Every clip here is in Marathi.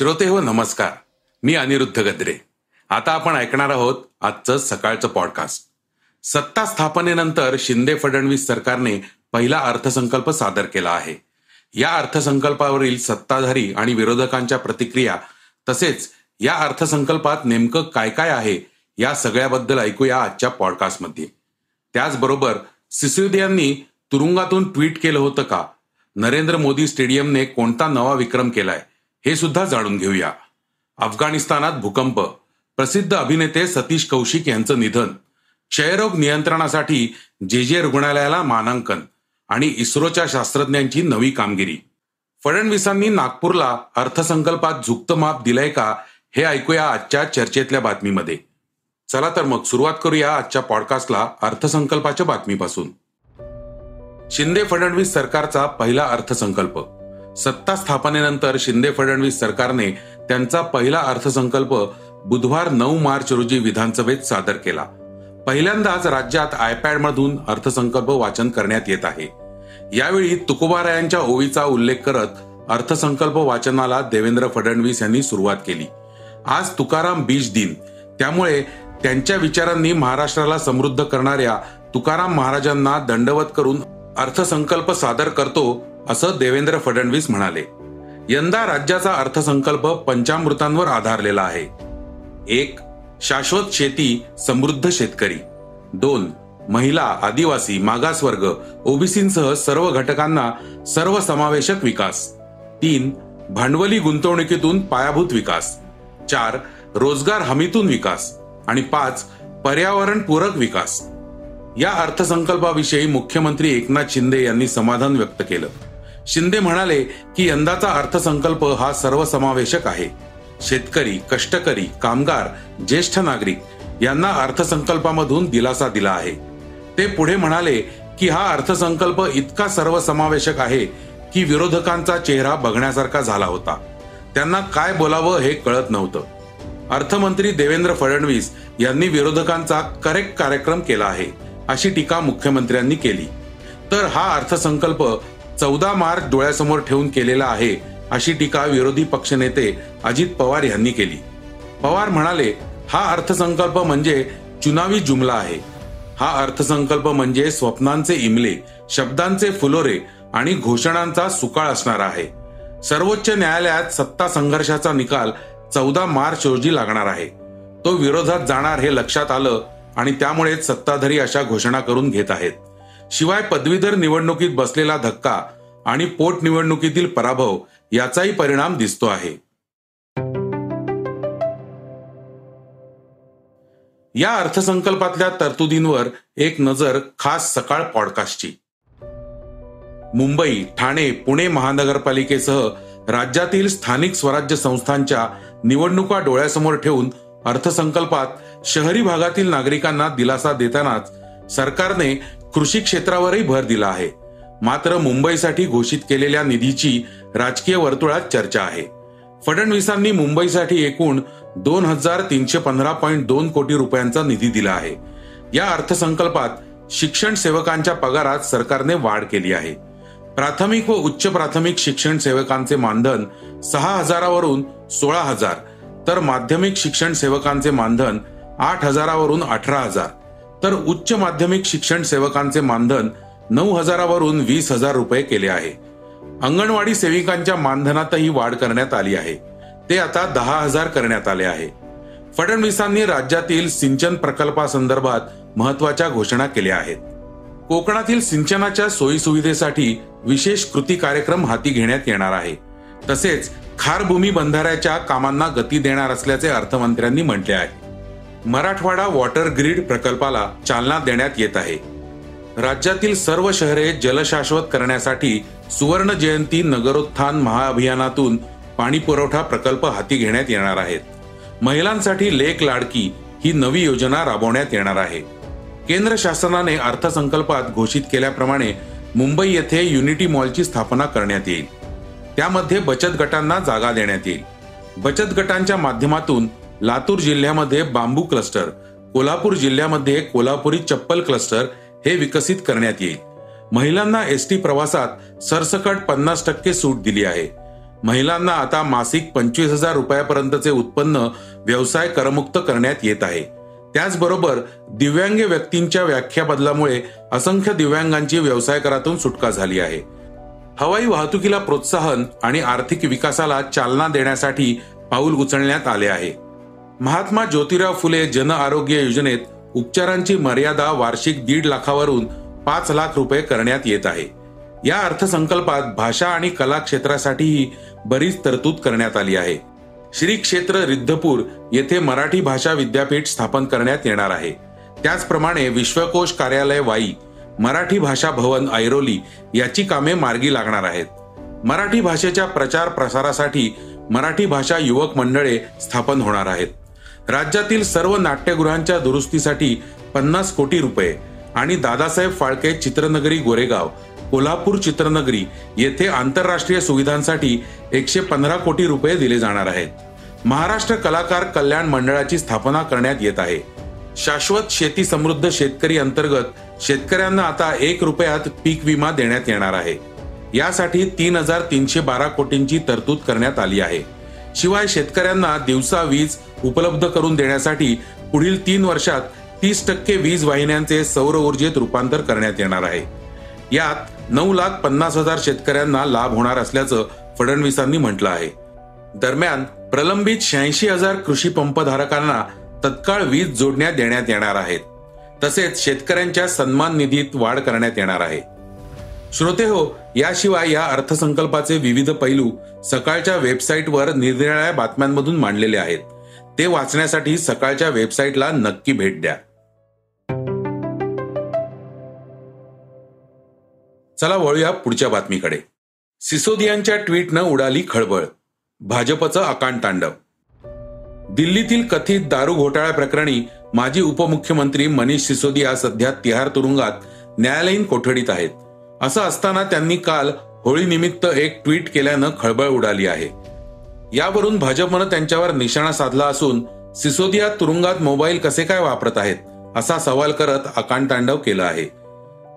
श्रोते हो नमस्कार. मी अनिरुद्ध गद्रे. आता आपण ऐकणार आहोत आजचं सकाळचं पॉडकास्ट सत्ता स्थापनेनंतर शिंदे फडणवीस सरकारने पहिला अर्थसंकल्प सादर केला आहे. या अर्थसंकल्पावरील सत्ताधारी आणि विरोधकांच्या प्रतिक्रिया तसेच या अर्थसंकल्पात नेमकं काय काय आहे या सगळ्याबद्दल ऐकूया आजच्या पॉडकास्टमध्ये त्याचबरोबर सिसोदियांनी तुरुंगातून ट्विट केलं होतं का? नरेंद्र मोदी स्टेडियमने कोणता नवा विक्रम केलाय? हे सुद्धा जाणून घेऊया. अफगाणिस्तानात भूकंप. प्रसिद्ध अभिनेते सतीश कौशिक यांचं निधन. क्षयरोग नियंत्रणासाठी जे जे रुग्णालयाला मानांकन आणि इस्रोच्या शास्त्रज्ञांची नवी कामगिरी. फडणवीसांनी नागपूरला अर्थसंकल्पात झुकतं माप दिलंय का हे ऐकूया आजच्या चर्चेतल्या बातमीमध्ये. चला तर मग सुरुवात करूया आजच्या पॉडकास्टला अर्थसंकल्पाच्या बातमीपासून. शिंदे फडणवीस सरकारचा पहिला अर्थसंकल्प. सत्ता स्थापनेनंतर शिंदे फडणवीस सरकारने त्यांचा पहिला अर्थसंकल्प बुधवार नऊ मार्च रोजी विधानसभेत सादर केला. पहिल्यांदाच राज्यात आयपॅडमधून अर्थसंकल्प वाचन करण्यात येत आहे. यावेळी तुकोबारायांच्या ओवीचा उल्लेख करत अर्थसंकल्प वाचनाला देवेंद्र फडणवीस यांनी सुरुवात केली. आज तुकाराम बीज दिन. त्यामुळे त्यांच्या विचारांनी महाराष्ट्राला समृद्ध करणाऱ्या तुकाराम महाराजांना दंडवत करून अर्थसंकल्प सादर करतो असं देवेंद्र फडणवीस म्हणाले. यंदा राज्याचा अर्थसंकल्प पंचामृतांवर आधारलेला आहे. एक शाश्वत शेती समृद्ध शेतकरी. दोन महिला आदिवासी मागासवर्ग ओबीसींसह सर्व घटकांना सर्वसमावेशक विकास. तीन भांडवली गुंतवणुकीतून पायाभूत विकास. चार रोजगार हमीतून विकास. आणि पाच पर्यावरणपूरक विकास. या अर्थसंकल्पाविषयी मुख्यमंत्री एकनाथ शिंदे यांनी समाधान व्यक्त केलं. शिंदे म्हणाले की यंदाचा अर्थसंकल्प हा सर्वसमावेशक आहे. शेतकरी कष्टकरी कामगार ज्येष्ठ नागरिक यांना अर्थसंकल्पामधून दिलासा दिला आहे. ते पुढे म्हणाले की हा अर्थसंकल्प इतका सर्वसमावेशक आहे की विरोधकांचा चेहरा बघण्यासारखा झाला होता. त्यांना काय बोलावं हे कळत नव्हतं. अर्थमंत्री देवेंद्र फडणवीस यांनी विरोधकांचा करेक्ट कार्यक्रम केला आहे अशी टीका मुख्यमंत्र्यांनी केली. तर हा अर्थसंकल्प चौदा मार्च डोळ्यासमोर ठेवून केलेला आहे अशी टीका विरोधी पक्षनेते अजित पवार यांनी केली. पवार म्हणाले हा अर्थसंकल्प म्हणजे चुनावी जुमला आहे. हा अर्थसंकल्प म्हणजे स्वप्नांचे इमले शब्दांचे फुलोरे आणि घोषणांचा सुकाळ असणार आहे. सर्वोच्च न्यायालयात सत्ता संघर्षाचा निकाल चौदा मार्च रोजी लागणार आहे. तो विरोधात जाणार हे लक्षात आलं आणि त्यामुळेच सत्ताधारी अशा घोषणा करून घेत आहेत. शिवाय पदवीधर निवडणुकीत बसलेला धक्का आणि पोटनिवडणुकीतील पराभव याचाही परिणाम दिसतो आहे. या अर्थसंकल्पातल्या तरतुदींवर एक नजर खास सकाळ पॉडकास्टची. मुंबई ठाणे पुणे महानगरपालिकेसह राज्यातील स्थानिक स्वराज्य संस्थांच्या निवडणुका डोळ्यासमोर ठेवून अर्थसंकल्पात शहरी भागातील नागरिकांना दिलासा देतानाच सरकारने कृषी क्षेत्रावरही भर दिला आहे. मात्र मुंबईसाठी घोषित केलेल्या निधीची राजकीय वर्तुळात चर्चा आहे. फडणवीसांनी मुंबईसाठी एकूण दोन हजार तीनशे पंधरा पॉईंट दोन कोटी रुपयांचा निधी दिला आहे. या अर्थसंकल्पात शिक्षण सेवकांच्या पगारात सरकारने वाढ केली आहे. प्राथमिक व उच्च प्राथमिक शिक्षण सेवकांचे मानधन सहा हजारावरून सोळा हजार तर माध्यमिक शिक्षण सेवकांचे मानधन आठ हजारावरून अठरा हजार. तर उच्च माध्यमिक शिक्षण सेवकांचे मानधन नऊ हजारावरून वीस हजार रुपये केले आहे. अंगणवाडी सेविकांच्या मानधनातही वाढ करण्यात आली आहे. ते आता दहा हजार करण्यात आले आहे. फडणवीसांनी राज्यातील सिंचन प्रकल्पासंदर्भात महत्त्वाच्या घोषणा केल्या आहेत. कोकणातील सिंचनाच्या सोयीसुविधेसाठी विशेष कृती कार्यक्रम हाती घेण्यात येणार आहे. तसेच खारभूमी बंधाऱ्याच्या कामांना गती देणार असल्याचे अर्थमंत्र्यांनी म्हटले आहे. मराठवाडा वॉटर ग्रीड प्रकल्पाला चालना देण्यात येत आहे. राज्यातील सर्व शहरे जलशाश्वत करण्यासाठी सुवर्ण जयंती नगरोत्थान महाअभियानातून पाणी पुरवठा प्रकल्प हाती घेण्यात येणार आहेत. महिलांसाठी लेक लाडकी ही नवी योजना राबवण्यात येणार आहे. केंद्र शासनाने अर्थसंकल्पात घोषित केल्याप्रमाणे मुंबई येथे युनिटी मॉलची स्थापना करण्यात येईल. त्यामध्ये बचत गटांना जागा देण्यात येईल. बचत गटांच्या माध्यमातून लातूर जिल्ह्यामध्ये बांबू क्लस्टर कोल्हापूर जिल्ह्यामध्ये कोल्हापुरी चप्पल क्लस्टर हे विकसित करण्यात येईल. महिलांना एस टी प्रवासात सरसकट पन्नास टक्के सूट दिली आहे. महिलांना आता मासिक पंचवीस हजार रुपयापर्यंतचे उत्पन्न व्यवसाय करमुक्त करण्यात येत आहे. त्याचबरोबर दिव्यांग व्यक्तींच्या व्याख्या बदलामुळे असंख्य दिव्यांगांची व्यवसाय करातून सुटका झाली आहे. हवाई वाहतुकीला प्रोत्साहन आणि आर्थिक विकासाला चालना देण्यासाठी पाऊल उचलण्यात आले आहे. महात्मा ज्योतिराव फुले जन आरोग्य योजनेत उपचारांची मर्यादा वार्षिक दीड लाखावरून पाच लाख रुपये करण्यात येत आहे. या अर्थसंकल्पात भाषा आणि कला क्षेत्रासाठीही बरीच तरतूद करण्यात आली आहे. श्री क्षेत्र रिद्धपूर येथे मराठी भाषा विद्यापीठ स्थापन करण्यात येणार आहे. त्याचप्रमाणे विश्वकोश कार्यालय वाई मराठी भाषा भवन ऐरोली याची कामे मार्गी लागणार आहेत. मराठी भाषेच्या प्रचार प्रसारासाठी मराठी भाषा युवक मंडळे स्थापन होणार आहेत. राज्यातील सर्व नाट्यगृहांच्या दुरुस्तीसाठी पन्नास कोटी रुपये आणि दादासाहेब फाळके चित्रनगरी गोरेगाव कोल्हापूर चित्रनगरी येथे आंतरराष्ट्रीय सुविधांसाठी एकशे पंधरा कोटी रुपये दिले जाणार आहेत. महाराष्ट्र कलाकार कल्याण मंडळाची स्थापना करण्यात येत आहे. शाश्वत शेती समृद्ध शेतकरी अंतर्गत शेतकऱ्यांना आता एक रुपयात पीक विमा देण्यात येणार आहे. यासाठी तीन हजार तीनशे बारा कोटींची तरतूद करण्यात आली आहे. शिवाय शेतकऱ्यांना दिवसा वीज उपलब्ध करून देण्यासाठी पुढील तीन वर्षात तीस टक्के वीज वाहिन्यांचे सौर ऊर्जेत रूपांतर करण्यात येणार आहे. यात नऊ लाख पन्नास हजार शेतकऱ्यांना लाभ होणार असल्याचं फडणवीसांनी म्हटलं आहे. दरम्यान प्रलंबित शहाऐंशी हजार कृषी पंपधारकांना तत्काळ वीज जोडण्यात देण्यात येणार आहेत. तसेच शेतकऱ्यांच्या सन्मान निधीत वाढ करण्यात येणार आहे. श्रोते हो याशिवाय या अर्थसंकल्पाचे विविध पैलू सकाळच्या वेबसाईटवर निरनिराळ्या बातम्यांमधून मांडलेले आहेत. ते वाचण्यासाठी सकाळच्या वेबसाईटला नक्की भेट द्या. चला वळूया पुढच्या बातमीकडे. सिसोदियांच्या ट्विटनं उडाली खळबळ. भाजपचं आकांड तांडव. दिल्लीतील कथित दारू घोटाळ्या प्रकरणी माजी उपमुख्यमंत्री मनीष सिसोदिया सध्या तिहार तुरुंगात न्यायालयीन कोठडीत आहेत. असं असताना त्यांनी काल होळीनिमित्त एक ट्विट केल्यानं खळबळ उडाली आहे. यावरून भाजपनं त्यांच्यावर निशाणा साधला असून सिसोदिया तुरुंगात मोबाईल कसे काय वापरत आहेत असा सवाल करत आकांड तांडव आहे.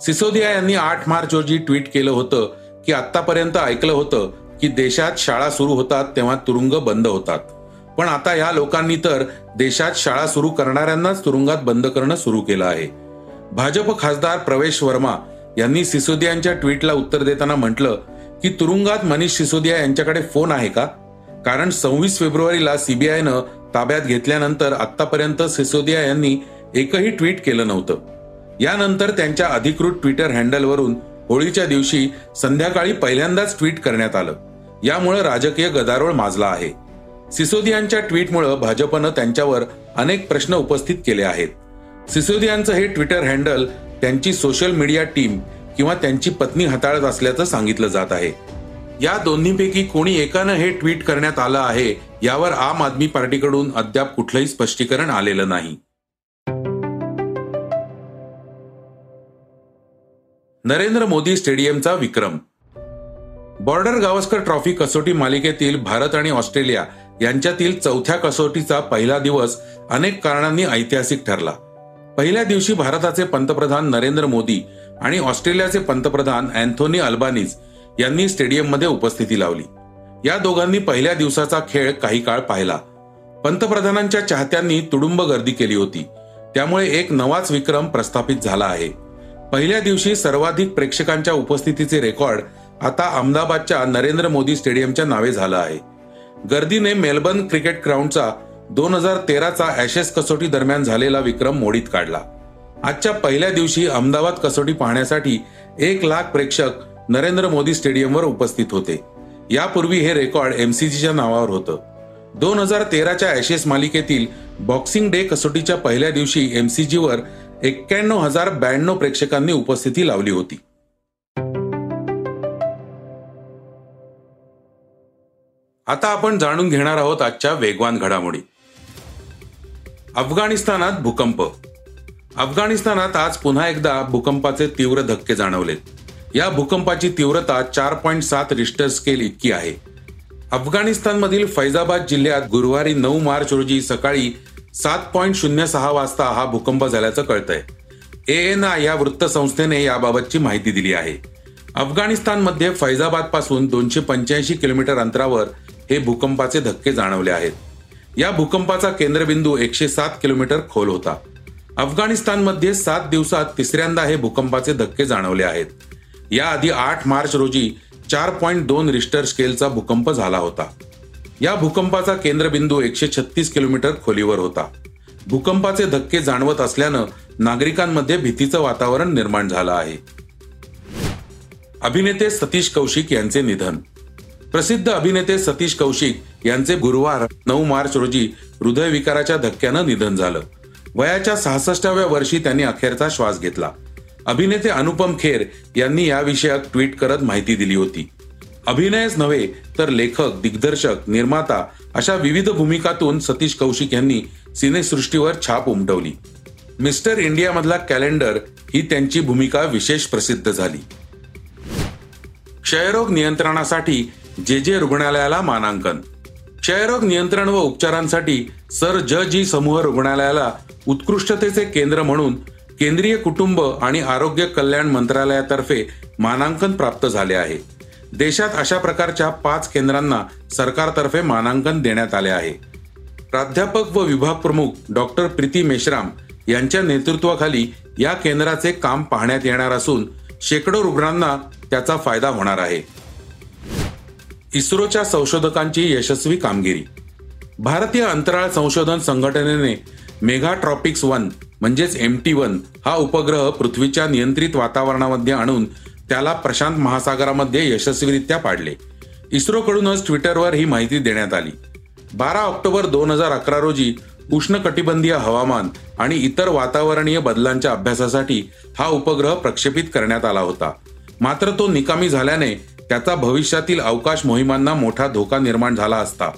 सिसोदिया यांनी आठ मार्च रोजी ट्विट केलं होतं की आतापर्यंत ऐकलं होतं की देशात शाळा सुरू होतात तेव्हा तुरुंग बंद होतात. पण आता या लोकांनी तर देशात शाळा सुरू करणाऱ्यांनाच तुरुंगात बंद करणं सुरू केलं आहे. भाजप खासदार प्रवेश वर्मा यांनी सिसोदियांच्या ट्विटला उत्तर देताना म्हटलं की तुरुंगात मनीष सिसोदिया यांच्याकडे फोन आहे का? कारण सव्वीस फेब्रुवारीला सीबीआयनं ताब्यात घेतल्यानंतर आतापर्यंत सिसोदिया यांनी एकही ट्विट केलं नव्हतं. यानंतर त्यांच्या अधिकृत ट्विटर हँडलवरून होळीच्या दिवशी संध्याकाळी पहिल्यांदाच ट्विट करण्यात आलं. यामुळे राजकीय गदारोळ माजला आहे. सिसोदियांच्या ट्विटमुळे भाजपनं त्यांच्यावर अनेक प्रश्न उपस्थित केले आहेत. सिसोदियांचं हे ट्विटर हँडल त्यांची सोशल मीडिया टीम किंवा त्यांची पत्नी हाताळत असल्याचं सांगितलं जात आहे. या दोन्हीपैकी कोणी एकानं हे ट्विट करण्यात आलं आहे यावर आम आदमी पार्टीकडून अद्याप कुठलंही स्पष्टीकरण आलेलं नाही. नरेंद्र मोदी स्टेडियमचा विक्रम. बॉर्डर गावस्कर ट्रॉफी कसोटी मालिकेतील भारत आणि ऑस्ट्रेलिया यांच्यातील चौथ्या कसोटीचा पहिला दिवस अनेक कारणांनी ऐतिहासिक ठरला. पहिल्या दिवशी भारताचे पंतप्रधान नरेंद्र मोदी आणि ऑस्ट्रेलियाचे पंतप्रधान अँथोनी अल्बानीज यांनी स्टेडियममध्ये उपस्थिती लावली. या दोघांनी पहिल्या दिवसाचा खेळ काही काळ पाहिला. पंतप्रधानांच्या चाहत्यांनी तुडुंब गर्दी केली होती. त्यामुळे एक नवाच विक्रम प्रस्थापित झाला आहे. पहिल्या दिवशी सर्वाधिक प्रेक्षकांच्या उपस्थितीचे रेकॉर्ड आता अहमदाबादच्या नरेंद्र मोदी स्टेडियमच्या नावे झालं आहे. गर्दीने मेलबर्न क्रिकेट ग्राउंडचा दोन हजार तेराचा ऍशेस कसोटी दरम्यान झालेला विक्रम मोडीत काढला. आजच्या पहिल्या दिवशी अहमदाबाद कसोटी पाहण्यासाठी एक लाख प्रेक्षक नरेंद्र मोदी स्टेडियमवर उपस्थित होते. यापूर्वी हे रेकॉर्ड एमसीजीच्या नावावर होतं. दोन हजार तेराच्या ऍशेस मालिकेतील बॉक्सिंग डे कसोटीच्या पहिल्या दिवशी एमसीजीवर एक्क्याण्णव हजार ब्याण्णव प्रेक्षकांनी उपस्थिती लावली होती. आता आपण जाणून घेणार आहोत आजच्या वेगवान घडामोडी. अफगाणिस्तानात भूकंप. अफगाणिस्तानात आज पुन्हा एकदा भूकंपाचे तीव्र धक्के जाणवलेत. या भूकंपाची तीव्रता चार पॉईंट सात रिस्टर स्केल इतकी आहे. अफगाणिस्तानमधील फैजाबाद जिल्ह्यात गुरुवारी नऊ मार्च रोजी सकाळी सात पॉईंट शून्य सहा वाजता हा भूकंप झाल्याचं कळतंय. एन आय या वृत्तसंस्थेने याबाबतची माहिती दिली आहे. अफगाणिस्तानमध्ये फैजाबादपासून दोनशे पंच्याऐंशी किलोमीटर अंतरावर हे भूकंपाचे धक्के जाणवले आहेत. या भूकंपाचा केंद्रबिंदू एकशे सात किलोमीटर खोल होता. अफगाणिस्तानमध्ये सात दिवसात तिसऱ्यांदा हे भूकंपाचे धक्के जाणवले आहेत. याआधी आठ मार्च रोजी चार पॉईंट दोन रिस्टर स्केलचा भूकंप झाला होता. या भूकंपाचा केंद्रबिंदू एकशे छत्तीस किलोमीटर खोलीवर होता. भूकंपाचे धक्के जाणवत असल्यानं नागरिकांमध्ये भीतीचं वातावरण निर्माण झालं आहे. अभिनेते सतीश कौशिक यांचे निधन. प्रसिद्ध अभिनेते सतीश कौशिक यांचे गुरुवार नऊ मार्च रोजी हृदयविकाराच्या धक्क्यानं निधन झालं. वयाच्या सहासष्टाव्या वर्षी त्यांनी अखेरचा श्वास घेतला. अभिनेते अनुपम खेर यांनी याविषयक ट्विट करत माहिती दिली होती. अभिनयच नव्हे तर लेखक दिग्दर्शक निर्माता अशा विविध भूमिकातून सतीश कौशिक यांनी सिनेसृष्टीवर छाप उमटवली. मिस्टर इंडिया मधला कॅलेंडर ही त्यांची भूमिका विशेष प्रसिद्ध झाली. क्षयरोग नियंत्रणासाठी जे जे रुग्णालयाला मानांकन. क्षयरोग नियंत्रण व उपचारांसाठी सर ज जी समूह रुग्णालयाला उत्कृष्टतेचे केंद्र म्हणून केंद्रीय कुटुंब आणि आरोग्य कल्याण मंत्रालयातर्फे मानांकन प्राप्त झाले आहे. देशात अशा प्रकारच्या पाच केंद्रांना सरकारतर्फे मानांकन देण्यात आले आहे. प्राध्यापक व विभाग प्रमुख डॉक्टर प्रीती मेश्राम यांच्या नेतृत्वाखाली या केंद्राचे काम पाहण्यात येणार असून शेकडो रुग्णांना त्याचा फायदा होणार आहे. इस्रोच्या संशोधकांची यशस्वी कामगिरी. भारतीय अंतराळ संशोधन संघटनेने मेगाट्रॉपिक्स वन म्हणजेच एम टी वन हा उपग्रह पृथ्वीच्या नियंत्रित वातावरणामध्ये आणून त्याला प्रशांत महासागरामध्ये यशस्वीरित्या पाडले. इस्रोकडूनच ट्विटरवर ही माहिती देण्यात आली. बारा ऑक्टोबर दोन हजार अकरा रोजी उष्णकटिबंधीय हवामान आणि इतर वातावरणीय बदलांच्या अभ्यासासाठी हा उपग्रह प्रक्षेपित करण्यात आला होता. मात्र तो निकामी झाल्याने त्याचा भविष्यातील अवकाश मोहिमांना मोठा धोका निर्माण झाला असता.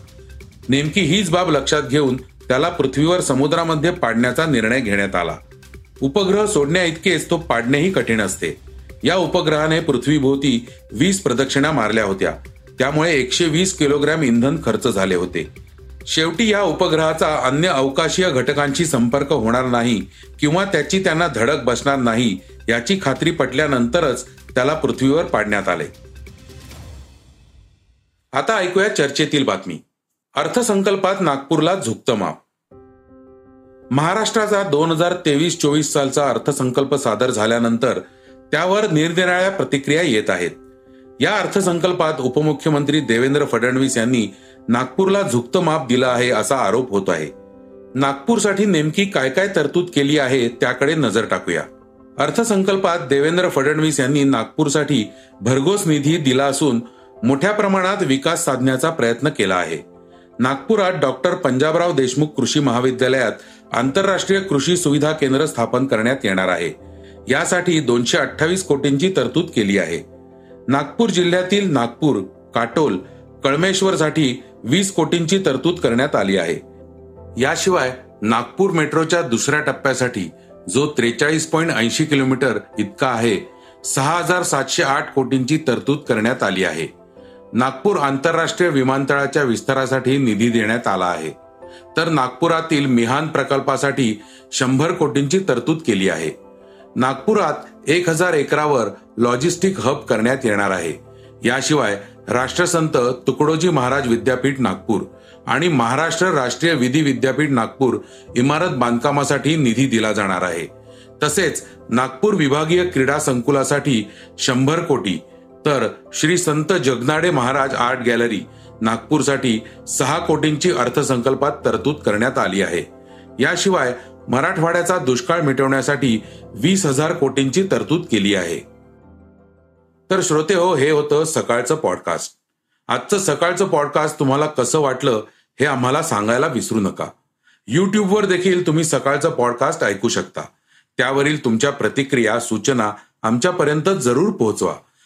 नेमकी हीच बाब लक्षात घेऊन त्याला पृथ्वीवर समुद्रामध्ये पाडण्याचा निर्णय घेण्यात आला. उपग्रह सोडण्या इतकेच तो पाडणेही कठीण असते. या उपग्रहाने पृथ्वीभोवती वीस प्रदक्षिणा मारल्या होत्या. त्यामुळे एकशे वीस किलोग्रॅम इंधन खर्च झाले होते. शेवटी या उपग्रहाचा अन्य अवकाशीय घटकांशी संपर्क होणार नाही किंवा त्याची त्यांना धडक बसणार नाही याची खात्री पटल्यानंतरच त्याला पृथ्वीवर पाडण्यात आले. आता ऐकूया चर्चेतील बातमी. अर्थसंकल्पात नागपूरला झुकतं माप. महाराष्ट्राचा दोन हजार तेवीस चोवीस सालचा अर्थसंकल्प सादर झाल्यानंतर त्यावर निरनिराळ्या प्रतिक्रिया येत आहेत. या अर्थसंकल्पात उपमुख्यमंत्री देवेंद्र फडणवीस यांनी नागपूरला झुकतं माप दिलं आहे असा आरोप होत आहे. नागपूरसाठी नेमकी काय काय तरतूद केली आहे त्याकडे नजर टाकूया. अर्थसंकल्पात देवेंद्र फडणवीस यांनी नागपूरसाठी भरघोस निधी दिला असून मोठ्या प्रमाणात विकास साधण्याचा प्रयत्न केला आहे. नागपुरात डॉक्टर पंजाबराव देशमुख कृषी महाविद्यालयात आंतरराष्ट्रीय कृषी सुविधा केंद्र स्थापन करण्यात येणार आहे. यासाठी दोनशे अठ्ठावीस कोटींची तरतूद केली आहे. नागपूर जिल्ह्यातील नागपूर काटोल कळमेश्वरसाठी वीस कोटींची तरतूद करण्यात आली आहे. याशिवाय नागपूर मेट्रोच्या दुसऱ्या टप्प्यासाठी जो त्रेचाळीस पॉईंट ऐंशी किलोमीटर इतका आहे सहा हजार सातशे आठ कोटींची तरतूद करण्यात आली आहे. नागपूर आंतरराष्ट्रीय विमानतळाच्या विस्तारासाठी निधी देण्यात आला आहे. तर नागपुरातील मिहान प्रकल्पासाठी शंभर कोटींची तरतूद केली आहे. नागपुरात एक हजार एकरावर लॉजिस्टिक हब करण्यात येणार आहे. याशिवाय राष्ट्रसंत तुकडोजी महाराज विद्यापीठ नागपूर आणि महाराष्ट्र राष्ट्रीय विधी विद्यापीठ नागपूर इमारत बांधकामासाठी निधी दिला जाणार आहे. तसेच नागपूर विभागीय क्रीडा संकुलासाठी शंभर कोटी तर श्री संत जगनाडे महाराज आर्ट गॅलरी नागपूरसाठी सहा कोटींची अर्थसंकल्पात तरतूद करण्यात आली आहे. याशिवाय मराठवाड्याचा दुष्काळ मिटवण्यासाठी वीस हजार कोटींची तरतूद केली आहे. तर श्रोते हो हे होतं सकाळचं पॉडकास्ट आजचं सकाळचं पॉडकास्ट तुम्हाला कसं वाटलं हे आम्हाला सांगायला विसरू नका. युट्यूबवर देखील तुम्ही सकाळचं पॉडकास्ट ऐकू शकता. त्यावरील तुमच्या प्रतिक्रिया सूचना आमच्यापर्यंत जरूर पोहोचवा.